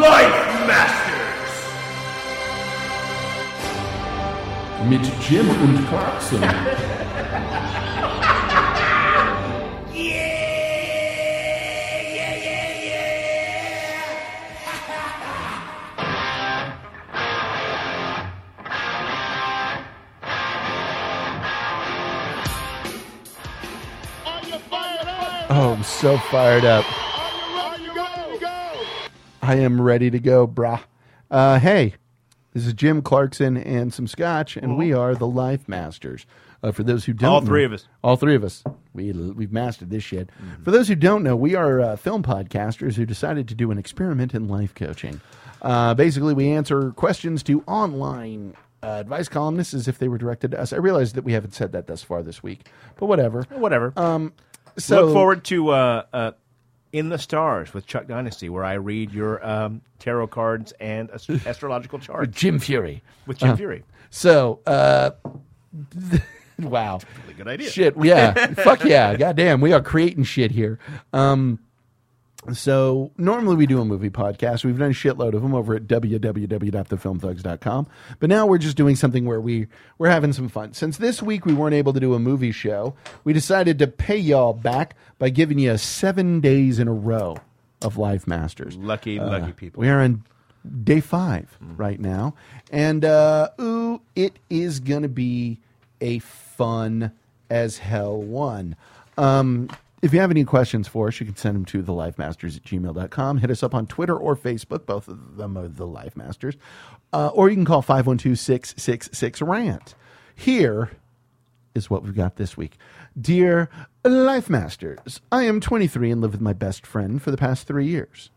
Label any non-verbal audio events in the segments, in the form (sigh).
Life Masters. Mit Jim und Clarkson. Oh, I'm so fired up. I am ready to go, brah. Uh, hey, this is Jim Clarkson and some scotch, and we are the Life Masters. Uh, for those who don't, All three know- of us. all three of us, we we've mastered this shit. For those who don't know, we are uh, film podcasters who decided to do an experiment in life coaching. Uh, basically, we answer questions to online uh, advice columnists as if they were directed to us. I realize that we haven't said that thus far this week, but whatever. Whatever. Um, so Look forward to uh, uh, In the Stars with Chuck Dynasty, where I read your um, tarot cards and ast- (laughs) astrological charts Jim Fury. with Jim Uh, Fury. So, uh, (laughs) wow. Really good idea. Shit, yeah. Fuck yeah. Goddamn, we are creating shit here. Um, so normally we do a movie podcast. We've done a shitload of them over at www.thefilmthugs.com. But now we're just doing something where we we're having some fun. Since this week we weren't able to do a movie show, we decided to pay y'all back by giving you 7 days in a row of Life Masters. Lucky, lucky people. We are on day five right now, and uh, ooh, it is going to be a fun as hell one. Um, if you have any questions for us, you can send them to thelifemasters at gmail.com. Hit us up on Twitter or Facebook. Both of them are the Life Masters. Uh, or you can call 512 666 RANT. Here is what we've got this week. Dear Life Masters, I am 23 and live with my best friend for the past three years.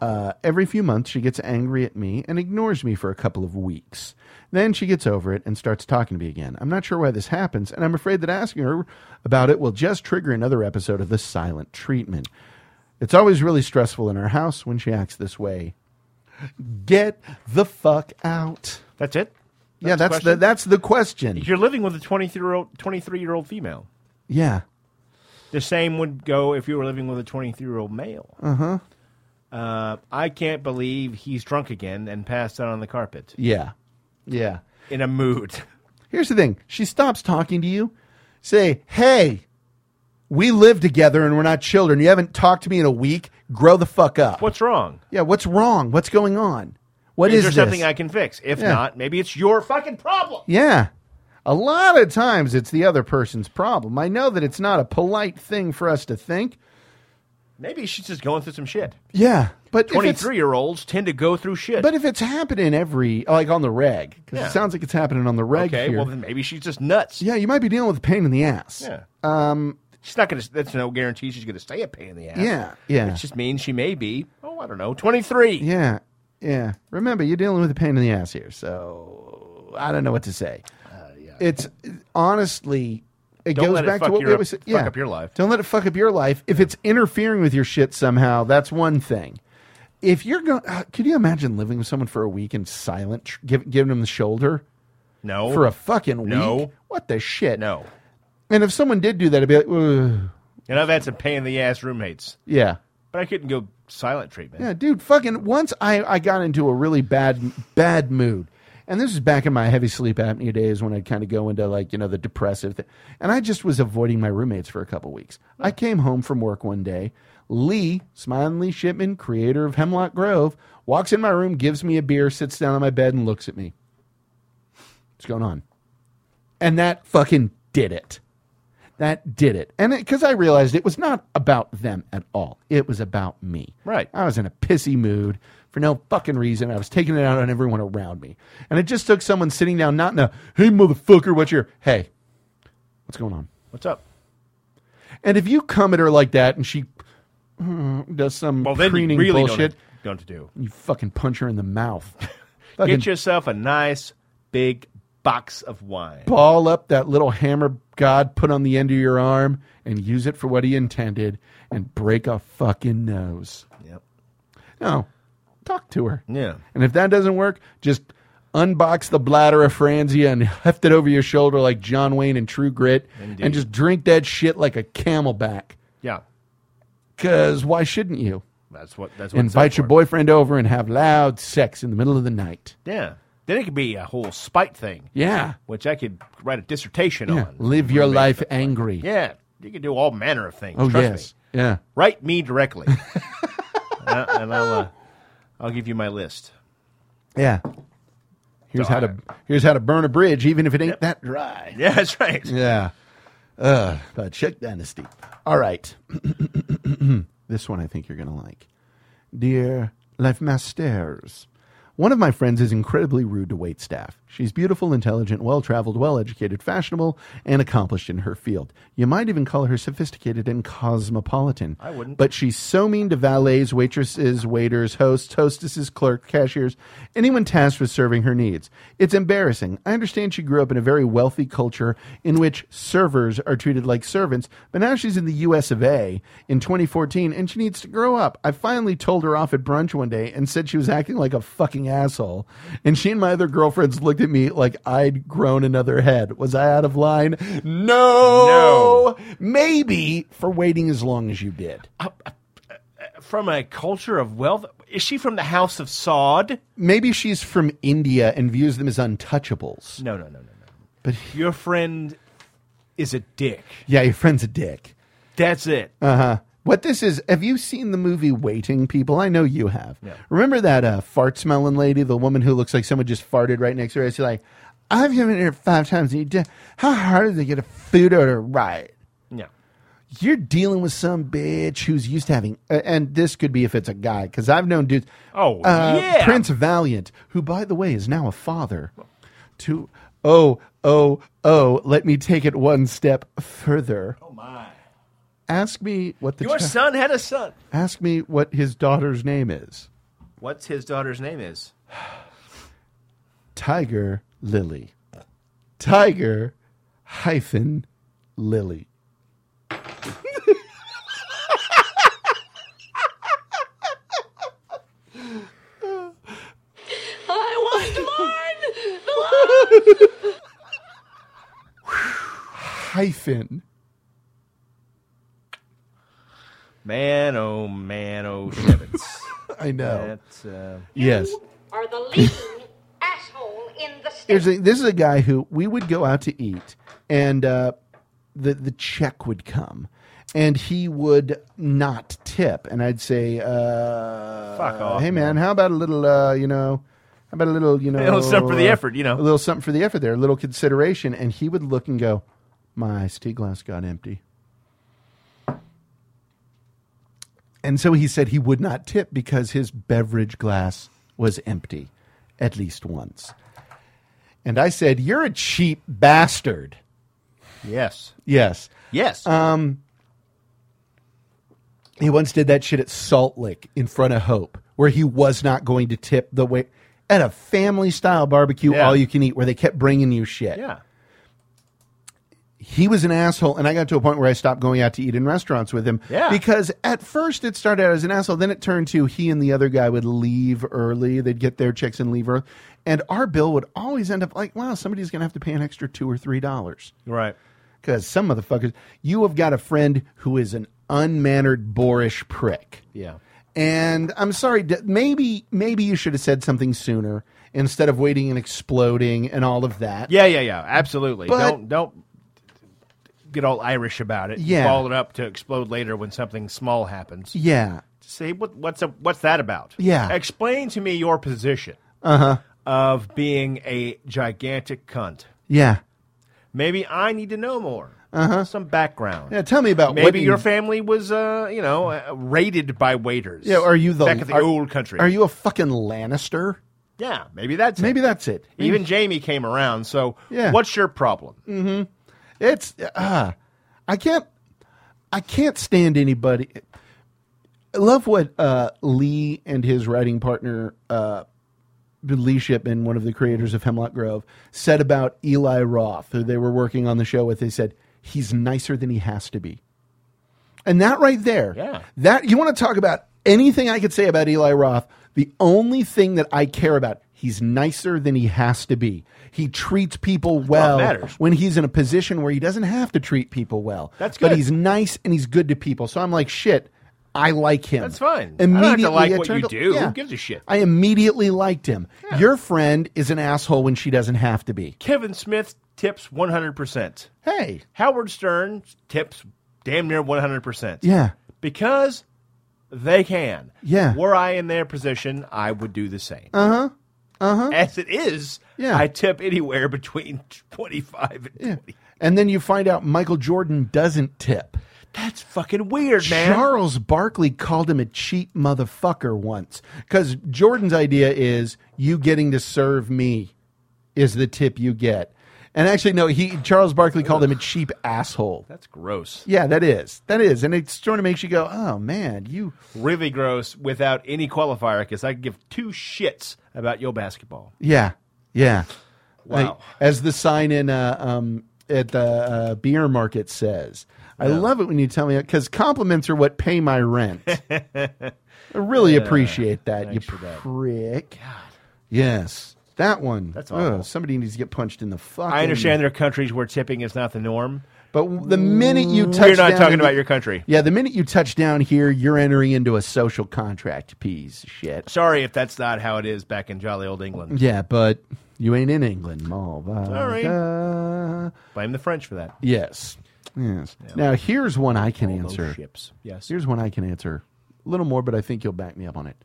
Uh, every few months, she gets angry at me and ignores me for a couple of weeks. Then she gets over it and starts talking to me again. I'm not sure why this happens, and I'm afraid that asking her about it will just trigger another episode of the silent treatment. It's always really stressful in our house when she acts this way. Get the fuck out. That's it. yeah, that's the question? that's the question. You're living with a 23 year old 23 year old female. Yeah. The same would go if you were living with a 23 year old male. Uh-huh. Uh, I can't believe he's drunk again and passed out on the carpet Yeah. Yeah. in a mood. Here's the thing. She stops talking to you. Say, hey, we live together and we're not children. You haven't talked to me in a week. Grow the fuck up. What's wrong? Yeah, what's wrong? What's going on? What is is there this? something I can fix? If Yeah. not, maybe it's your fucking problem. Yeah. A lot of times it's the other person's problem. I know that it's not a polite thing for us to think. Maybe she's just going through some shit. Yeah. But 23 year olds tend to go through shit. But if it's happening every, like on the reg, because Yeah. it sounds like it's happening on the reg okay, here. well then maybe she's just nuts. yeah, you might be dealing with a pain in the ass. Yeah. Um, She's not going to. That's no guarantee she's going to stay a pain in the ass. Yeah, yeah. It just means she may be. Oh, I don't know, 23. Yeah, yeah. Remember, you're dealing with a pain in the ass here, so I don't know what to say. It's honestly, it Don't goes back to fuck what we always say. fuck Yeah, up your life. Don't let it fuck up your life. If it's interfering with your shit somehow, that's one thing. If you're going, uh, could you imagine living with someone for a week and silent, tr- give, giving them the shoulder No. for a fucking week? No. What the shit? no. And if someone did do that, I'd be like, Ugh. And I've had some pain in the ass roommates, yeah. but I couldn't go silent treatment. Yeah, dude, fucking once I, I got into a really bad bad mood. And this is back in my heavy sleep apnea days when I'd kind of go into like, you know, the depressive thing. And I just was avoiding my roommates for a couple weeks. I came home from work one day. Lee, Smiling Lee Shipman, creator of Hemlock Grove, walks in my room, gives me a beer, sits down on my bed, and looks at me. What's going on? And that fucking did it. That did it. And because I realized it was not about them at all, it was about me. Right. I was in a pissy mood for no fucking reason. I was taking it out on everyone around me. And it just took someone sitting down, not in a, hey, motherfucker, what's your, hey, what's going on? What's up? And if you come at her like that and she mm, does some Well, then preening really don't bullshit, what to do. you fucking punch her in the mouth. (laughs) Get yourself a nice big box of wine. ball up that little hammer God put on the end of your arm and use it for what he intended and break a fucking nose. Yep. No, talk to her. Yeah. And if that doesn't work, just unbox the bladder of Franzia and heft it over your shoulder like John Wayne in True Grit Indeed. and just drink that shit like a CamelBak. Yeah. Because why shouldn't you? That's what. That's what. Invite your boyfriend over and have loud sex in the middle of the night. Yeah. Then it could be a whole spite thing, Yeah. which I could write a dissertation yeah. on. Live your life angry. Yeah, you can do all manner of things. Oh, trust yes. me. Yeah. Write me directly, (laughs) uh, and I'll uh, I'll give you my list. Yeah. Here's how to here's how to burn a bridge, even if it ain't that dry. (laughs) Yeah, that's right. Yeah. Uh, but Chuck Dynasty. All right. (clears throat) this one I think you're going to like. Dear Life Masters, one of my friends is incredibly rude to wait staff. She's beautiful, intelligent, well traveled, well educated, fashionable, and accomplished in her field. You might even call her sophisticated and cosmopolitan. I wouldn't. But she's so mean to valets, waitresses, waiters, hosts, hostesses, clerks, cashiers, anyone tasked with serving her needs. It's embarrassing. I understand she grew up in a very wealthy culture in which servers are treated like servants, but now she's in the US of A in 2014 and she needs to grow up. I finally told her off at brunch one day and said she was acting like a fucking asshole. And she and my other girlfriends looked at me like I'd grown another head. Was I out of line? No. No. Maybe for waiting as long as you did. Uh, uh, uh, from a culture of wealth, is she from the House of Saud? Maybe she's from India and views them as untouchables. No, no, no, no, no. But Your friend is a dick. yeah, your friend's a dick. That's it. Uh huh. What this is, have you seen the movie Waiting People? I know you have. Yeah. Remember that uh, fart smelling lady, the woman who looks like someone just farted right next to her? She's like, I've been here five times. And you did. How hard is it to get a food order right? yeah. You're dealing with some bitch who's used to having, uh, and this could be if it's a guy, because I've known dudes. Oh, uh, yeah. Prince Valiant, who, by the way, is now a father. To oh oh oh, let me take it one step further. Oh my. Ask me what the Your chi- son had a son. ask me what his daughter's name is. What's his daughter's name is? Tiger Lily. Tiger hyphen Lily. I want more. (laughs) Hyphen. Man, oh man, oh Shevitz. (laughs) I know. That's uh, Yes. Are the leading (laughs) asshole in the state. Here's a, this is a guy who we would go out to eat, and uh, the the check would come, and he would not tip, and I'd say, uh, Fuck off, Hey man, how about a little, uh, you know, how about a little, you (laughs) know, a little something for the uh, effort, you know. a little something for the effort there, a little consideration, and he would look and go, my iced tea glass got empty. And so he said he would not tip because his beverage glass was empty at least once. And I said, You're a cheap bastard. yes, Yes. yes. Um, he once did that shit at Salt Lick in front of Hope, where he was not going to tip the way at a family style barbecue, Yeah. all you can eat, where they kept bringing you shit. yeah. He was an asshole and i got to a point where i stopped going out to eat in restaurants with him Yeah. because at first it started out as an asshole then it turned to he and the other guy would leave early they'd get their checks and leave early and our bill would always end up like wow somebody's gonna have to pay an extra two or three dollars Right. because some motherfuckers you have got a friend who is an unmannered boorish prick Yeah. and I'm sorry, maybe maybe you should have said something sooner instead of waiting and exploding and all of that. Yeah, yeah, yeah. Absolutely. But- don't don't get all Irish about it. Yeah. Ball it up to explode later when something small happens. Yeah. Say what what's a, what's that about? Yeah. Explain to me your position Uh-huh. of being a gigantic cunt. Yeah. Maybe I need to know more. Uh-huh. Some background. Yeah, tell me about Maybe your family was, uh, you know, uh, raided by waiters. Yeah, are you the back the are- old country? Are you a fucking Lannister? Yeah, maybe that's Maybe it. that's it. Even Jaime came around. So, Yeah. what's your problem? It's uh, I can't I can't stand anybody. I love what uh, Lee and his writing partner uh, Lee Shipman, one of the creators of Hemlock Grove, said about Eli Roth, who they were working on the show with. They said he's nicer than he has to be, and that right there, Yeah. that you want to talk about anything I could say about Eli Roth. The only thing that I care about, he's nicer than he has to be. He treats people well when he's in a position where he doesn't have to treat people well. That's good. But he's nice and he's good to people. So I'm like, shit. I like him. That's fine. I don't have to Immediately, like what you do. yeah. Who gives a shit? I immediately liked him. Your friend is an asshole when she doesn't have to be. Kevin Smith tips 100%. Hey, Howard Stern tips damn near 100%. yeah, Because they can. Yeah. Were I in their position, I would do the same. Uh huh. Uh huh. As it is, Yeah. I tip anywhere between 25 and yeah. 20. And then you find out Michael Jordan doesn't tip. That's fucking weird, man. Charles Barkley called him a cheap motherfucker once because Jordan's idea is you getting to serve me is the tip you get. And actually, no, he Charles Barkley called him a cheap asshole. That's gross. Yeah, that is. That is. And it sort of makes you go, oh, man, you. Really gross without any qualifier because I could give two shits about your basketball. Yeah. Yeah. Wow. Like, as the sign in uh, um, at the uh, beer market says. I love it when you tell me because compliments are what pay my rent. I really (laughs) appreciate that, you thanks for that. prick. Yes, that one. That's Ugh, awful. somebody needs to get punched in the fucking. I understand there are countries where tipping is not the norm. but the minute you touch, We're not down talking in about your country. Yeah, the minute you touch down here, you're entering into a social contract. Piece of shit. Sorry if that's not how it is back in jolly old England. Yeah, but you ain't in England, All right. Blame the French for that. Yes. Yes. Now here's one I can answer. ships. Yes. Here's one I can answer. A little more, but I think you'll back me up on it.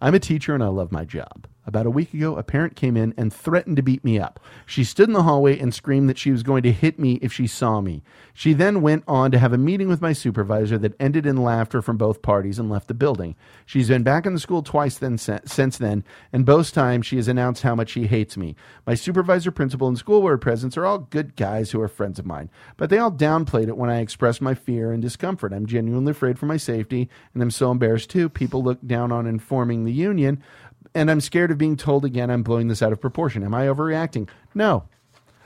I'm a teacher and I love my job. About a week ago, a parent came in and threatened to beat me up. She stood in the hallway and screamed that she was going to hit me if she saw me. She then went on to have a meeting with my supervisor that ended in laughter from both parties and left the building. She's been back in the school twice then, since then, and both times she has announced how much she hates me. My supervisor, principal, and school board presidents are all good guys who are friends of mine, but they all downplayed it when I expressed my fear and discomfort. I'm genuinely afraid for my safety, and I'm so embarrassed too. People look down on informing the union, and I'm scared of being told again I'm blowing this out of proportion. Am I overreacting? No.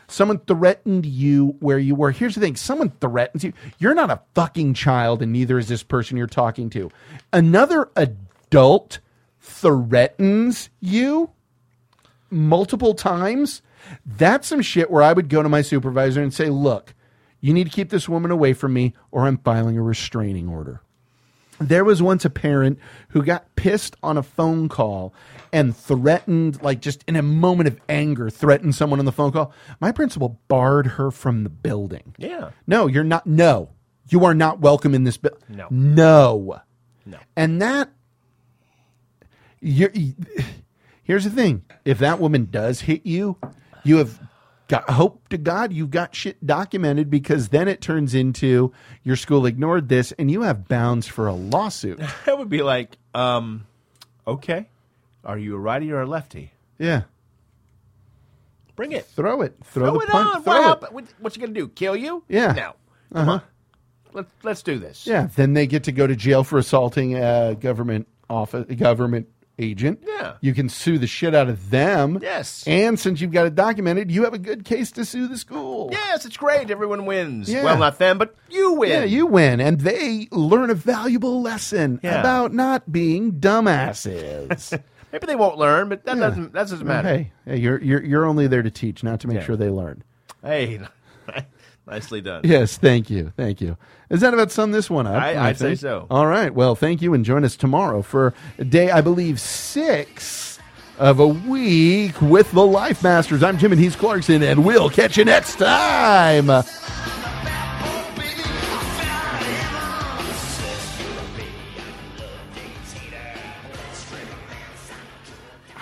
Someone threatened you where you were. Here's the thing someone threatens you. You're not a fucking child, and neither is this person you're talking to. Another adult threatens you multiple times. That's some shit where I would go to my supervisor and say, Look, you need to keep this woman away from me, or I'm filing a restraining order. There was once a parent who got pissed on a phone call and threatened, like just in a moment of anger, threatened someone on the phone call. My principal barred her from the building. Yeah. No, you're not. No, you are not welcome in this building. No. No. No. And that, you're, (sighs) here's the thing: if that woman does hit you, you have got hope to God you got shit documented because then it turns into your school ignored this and you have bounds for a lawsuit. (laughs) That would be like, um, okay, are you a righty or a lefty? yeah, Bring it. throw it, throw, Throw the it punch, on. throw What, it. what- what's he gonna do? Kill you? Yeah. No. Come on. Let's let's do this. Yeah, then they get to go to jail for assaulting a government office, a government agent. Yeah. you can sue the shit out of them. Yes. and since you've got it documented, you have a good case to sue the school. Yes, it's great. Everyone wins. Yeah. Well, not them, but you win. Yeah, you win, and they learn a valuable lesson Yeah. about not being dumbasses. (laughs) Maybe they won't learn, but that Yeah. doesn't that doesn't matter. hey, hey, you're you're you're only there to teach, not to make Yeah. sure they learn. Hey, (laughs) nicely done. Yes, thank you, thank you. Is that about sum this one up? I- I'd say so. All right, well, thank you, and join us tomorrow for day, I believe, six of a week with the Life Masters. I'm Jim and he's Clarkson, and we'll catch you next time.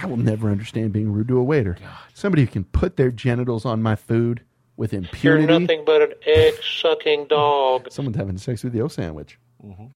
I will never understand being rude to a waiter. Somebody who can put their genitals on my food with You're nothing but an egg sucking dog. Someone's having sex with the O sandwich. Mm-hmm.